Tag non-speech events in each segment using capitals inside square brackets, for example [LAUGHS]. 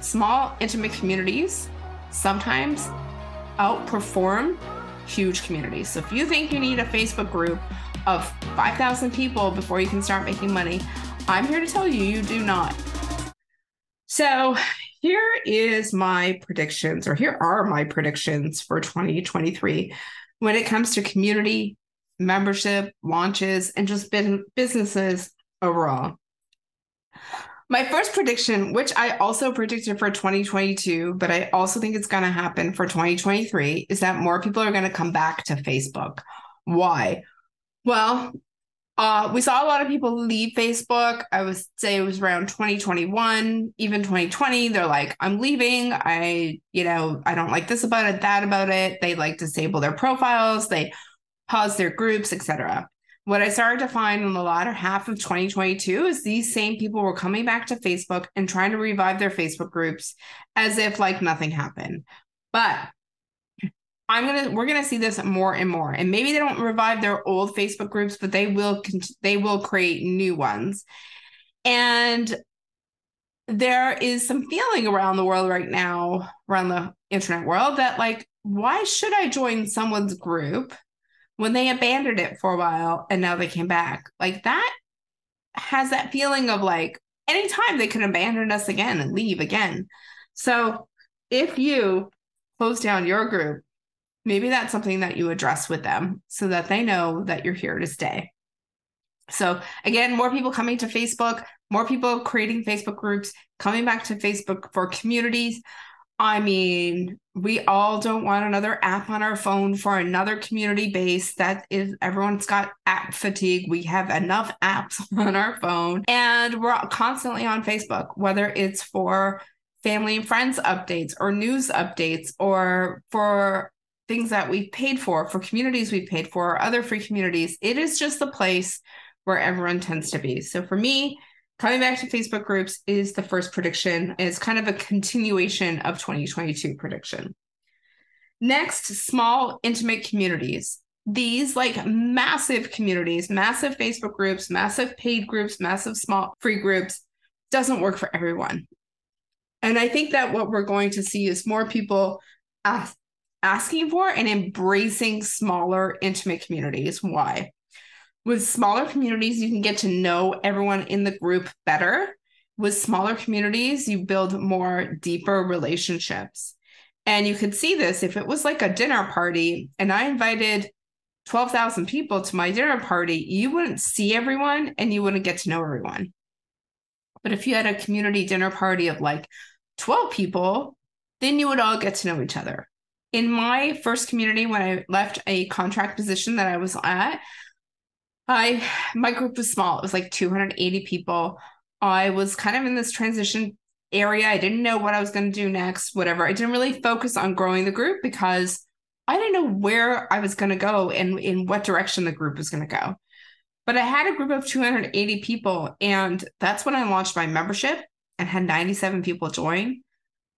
small, intimate communities sometimes outperform huge communities. So if you think you need a Facebook group of 5,000 people before you can start making money, I'm here to tell you, you do not. So here is my predictions, or here are my predictions for 2023 when it comes to community membership launches and just businesses overall. My first prediction, which I also predicted for 2022, but I also think it's going to happen for 2023, is that more people are going to come back to Facebook. Why? Well, uh, we saw a lot of people leave Facebook. I would say it was around 2021, even 2020. They're like, I'm leaving. I, you know, I don't like this about it, that about it. They like disable their profiles, they pause their groups, etc what I started to find in the latter half of 2022 is these same people were coming back to Facebook and trying to revive their Facebook groups as if like nothing happened. But I'm gonna we're gonna see this more and more. And maybe they don't revive their old Facebook groups, but they will they will create new ones. And there is some feeling around the world right now, around the internet world, that like, why should I join someone's group? When they abandoned it for a while and now they came back. Like that has that feeling of like anytime they can abandon us again and leave again. So if you close down your group, maybe that's something that you address with them so that they know that you're here to stay. So again, more people coming to Facebook, more people creating Facebook groups, coming back to Facebook for communities. I mean, we all don't want another app on our phone for another community base. That is, everyone's got app fatigue. We have enough apps [LAUGHS] on our phone, and we're constantly on Facebook, whether it's for family and friends updates or news updates or for things that we've paid for, for communities we've paid for, or other free communities. It is just the place where everyone tends to be. So for me, coming back to Facebook groups is the first prediction. It's kind of a continuation of 2022 prediction. Next, small, intimate communities. These like massive communities, massive Facebook groups, massive paid groups, massive small free groups doesn't work for everyone. And I think that what we're going to see is more people ask, asking for and embracing smaller, intimate communities. Why? With smaller communities, you can get to know everyone in the group better. With smaller communities, you build more deeper relationships. And you could see this if it was like a dinner party and I invited 12,000 people to my dinner party, you wouldn't see everyone and you wouldn't get to know everyone. But if you had a community dinner party of like 12 people, then you would all get to know each other. In my first community, when I left a contract position that I was at, I my group was small. It was like 280 people. I was kind of in this transition area. I didn't know what I was going to do next, whatever. I didn't really focus on growing the group because I didn't know where I was going to go and in what direction the group was going to go. But I had a group of 280 people, and that's when I launched my membership and had 97 people join.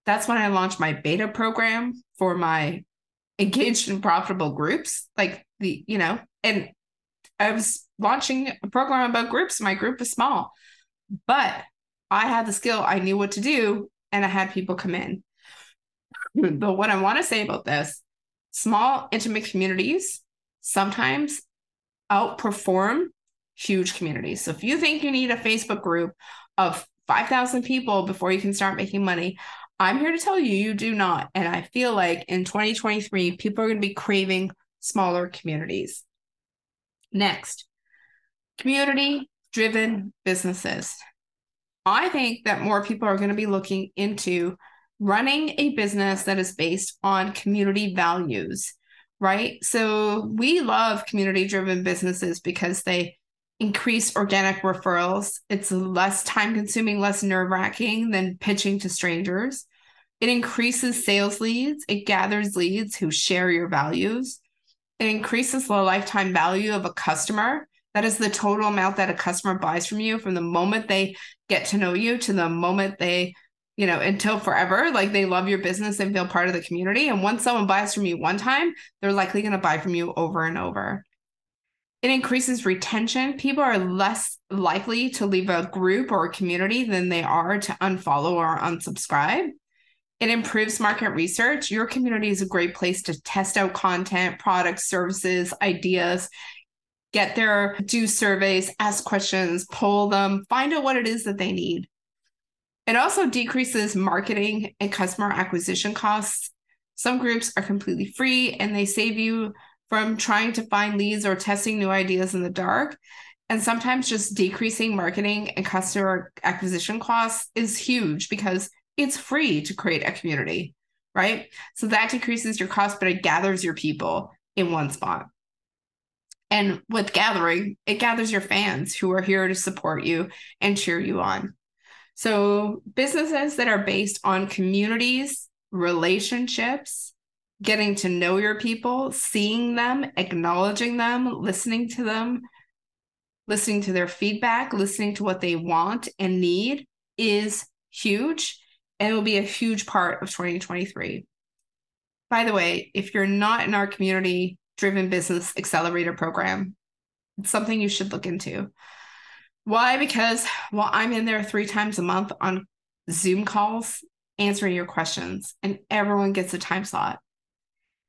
That's when I launched my beta program for my engaged and profitable groups. Like the, you know, and I was launching a program about groups. My group was small, but I had the skill. I knew what to do, and I had people come in. Hmm. But what I want to say about this small, intimate communities sometimes outperform huge communities. So if you think you need a Facebook group of 5,000 people before you can start making money, I'm here to tell you, you do not. And I feel like in 2023, people are going to be craving smaller communities. Next, community driven businesses. I think that more people are going to be looking into running a business that is based on community values, right? So we love community driven businesses because they increase organic referrals. It's less time consuming, less nerve wracking than pitching to strangers. It increases sales leads, it gathers leads who share your values. It increases the lifetime value of a customer. That is the total amount that a customer buys from you from the moment they get to know you to the moment they, you know, until forever. Like they love your business and feel part of the community. And once someone buys from you one time, they're likely going to buy from you over and over. It increases retention. People are less likely to leave a group or a community than they are to unfollow or unsubscribe. It improves market research. Your community is a great place to test out content, products, services, ideas, get there, do surveys, ask questions, poll them, find out what it is that they need. It also decreases marketing and customer acquisition costs. Some groups are completely free and they save you from trying to find leads or testing new ideas in the dark. And sometimes just decreasing marketing and customer acquisition costs is huge because it's free to create a community, right? So that decreases your cost, but it gathers your people in one spot. And with gathering, it gathers your fans who are here to support you and cheer you on. So, businesses that are based on communities, relationships, getting to know your people, seeing them, acknowledging them, listening to them, listening to their feedback, listening to what they want and need is huge. And it will be a huge part of 2023. By the way, if you're not in our community driven business accelerator program, it's something you should look into. Why? Because well, I'm in there three times a month on Zoom calls answering your questions, and everyone gets a time slot.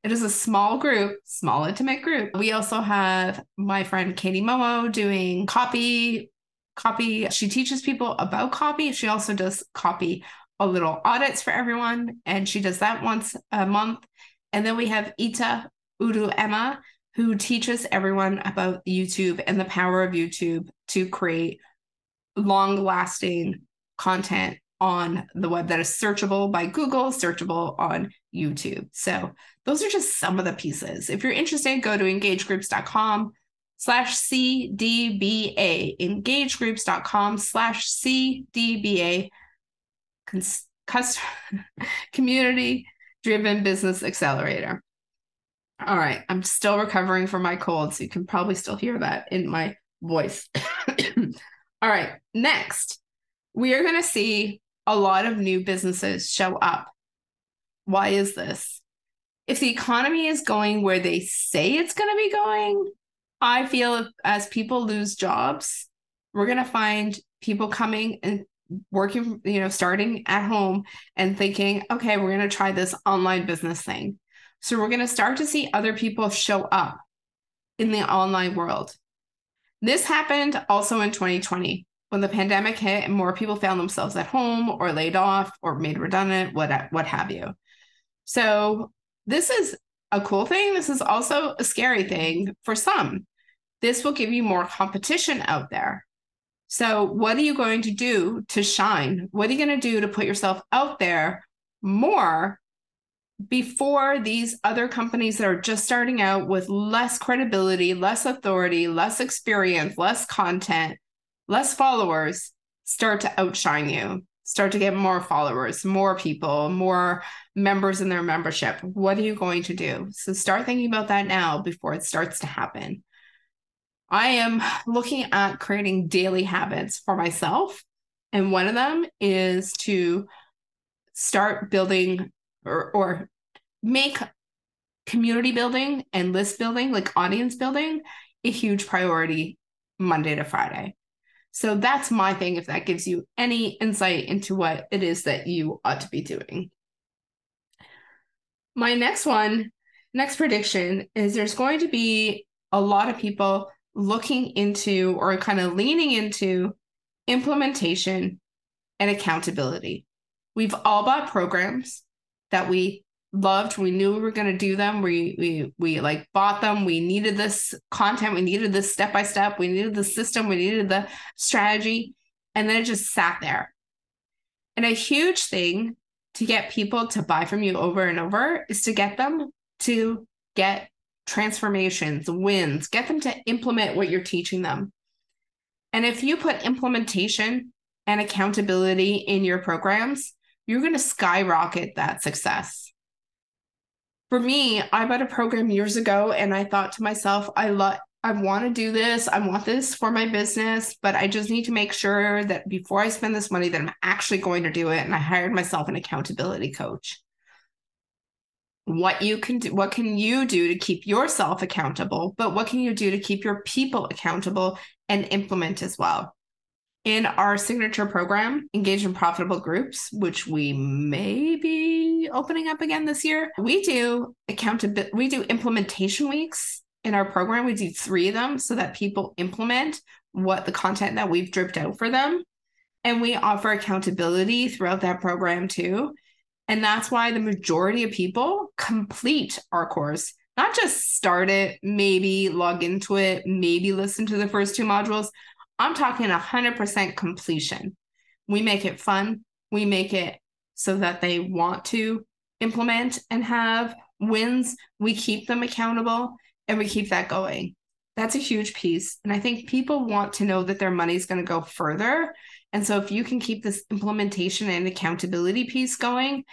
It is a small group, small intimate group. We also have my friend Katie Momo doing copy. Copy. She teaches people about copy. She also does copy a little audits for everyone, and she does that once a month. And then we have Ita Udu Emma, who teaches everyone about YouTube and the power of YouTube to create long lasting content on the web that is searchable by Google, searchable on YouTube. So those are just some of the pieces. If you're interested, go to engagegroups.com slash CDBA, engagegroups.com slash CDBA, [LAUGHS] community driven business accelerator. All right, I'm still recovering from my cold, so you can probably still hear that in my voice. [COUGHS] All right, next, we are going to see a lot of new businesses show up. Why is this? If the economy is going where they say it's going to be going, I feel as people lose jobs, we're going to find people coming and working, you know, starting at home and thinking, okay, we're going to try this online business thing. So we're going to start to see other people show up in the online world. This happened also in 2020 when the pandemic hit and more people found themselves at home or laid off or made redundant, what, what have you. So, this is a cool thing. This is also a scary thing for some. This will give you more competition out there. So, what are you going to do to shine? What are you going to do to put yourself out there more before these other companies that are just starting out with less credibility, less authority, less experience, less content less followers start to outshine you, start to get more followers, more people, more members in their membership. What are you going to do? So start thinking about that now before it starts to happen. I am looking at creating daily habits for myself. And one of them is to start building or, or make community building and list building, like audience building, a huge priority Monday to Friday. So that's my thing, if that gives you any insight into what it is that you ought to be doing. My next one, next prediction is there's going to be a lot of people looking into or kind of leaning into implementation and accountability. We've all bought programs that we loved. We knew we were going to do them. We we we like bought them. We needed this content. We needed this step by step. We needed the system. We needed the strategy, and then it just sat there. And a huge thing to get people to buy from you over and over is to get them to get transformations, wins, get them to implement what you're teaching them. And if you put implementation and accountability in your programs, you're going to skyrocket that success for me, I bought a program years ago and I thought to myself, I love I want to do this. I want this for my business, but I just need to make sure that before I spend this money that I'm actually going to do it and I hired myself an accountability coach. What you can do what can you do to keep yourself accountable but what can you do to keep your people accountable and implement as well? In our signature program engage in profitable groups which we may be opening up again this year we do accountability we do implementation weeks in our program. We do three of them so that people implement what the content that we've dripped out for them. And we offer accountability throughout that program too and that's why the majority of people complete our course, not just start it, maybe log into it, maybe listen to the first two modules. I'm talking 100% completion. We make it fun. We make it so that they want to implement and have wins. We keep them accountable and we keep that going. That's a huge piece. And I think people want to know that their money is going to go further and so if you can keep this implementation and accountability piece going,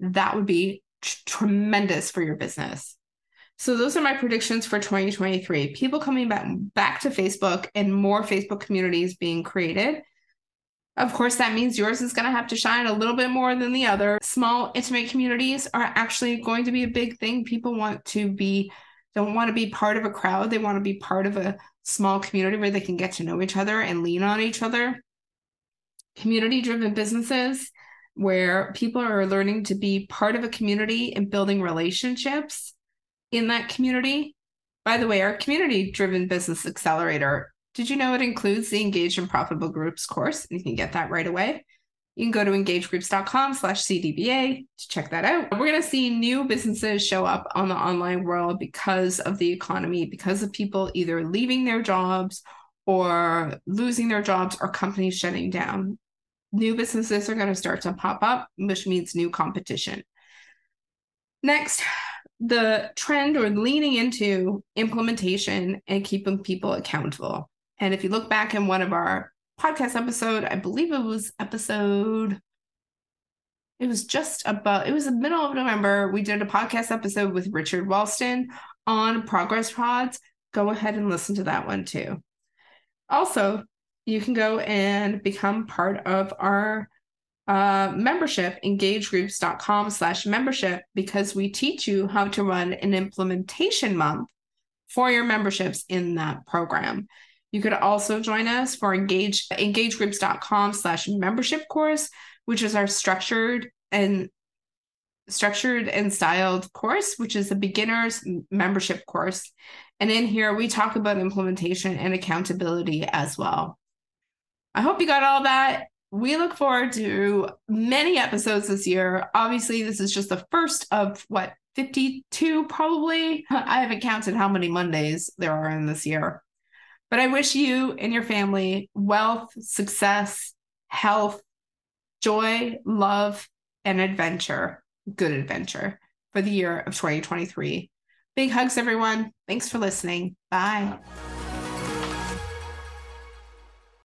that would be t- tremendous for your business. So those are my predictions for 2023. People coming back back to Facebook and more Facebook communities being created. Of course, that means yours is going to have to shine a little bit more than the other. Small, intimate communities are actually going to be a big thing. People want to be, don't want to be part of a crowd. They want to be part of a small community where they can get to know each other and lean on each other community driven businesses where people are learning to be part of a community and building relationships in that community. By the way, our community driven business accelerator, did you know it includes the Engage and Profitable Groups course? You can get that right away. You can go to engagegroups.com slash CDBA to check that out. We're going to see new businesses show up on the online world because of the economy, because of people either leaving their jobs or losing their jobs or companies shutting down new businesses are going to start to pop up, which means new competition. Next, the trend or leaning into implementation and keeping people accountable. And if you look back in one of our podcast episode, I believe it was episode it was just about it was the middle of November. We did a podcast episode with Richard Walston on progress pods. Go ahead and listen to that one too. Also, you can go and become part of our uh, membership, engagegroups.com slash membership, because we teach you how to run an implementation month for your memberships in that program. You could also join us for engage engagegroups.com slash membership course, which is our structured and structured and styled course, which is a beginner's membership course. And in here, we talk about implementation and accountability as well. I hope you got all that. We look forward to many episodes this year. Obviously, this is just the first of what 52 probably. [LAUGHS] I haven't counted how many Mondays there are in this year. But I wish you and your family wealth, success, health, joy, love, and adventure. Good adventure for the year of 2023. Big hugs, everyone. Thanks for listening. Bye.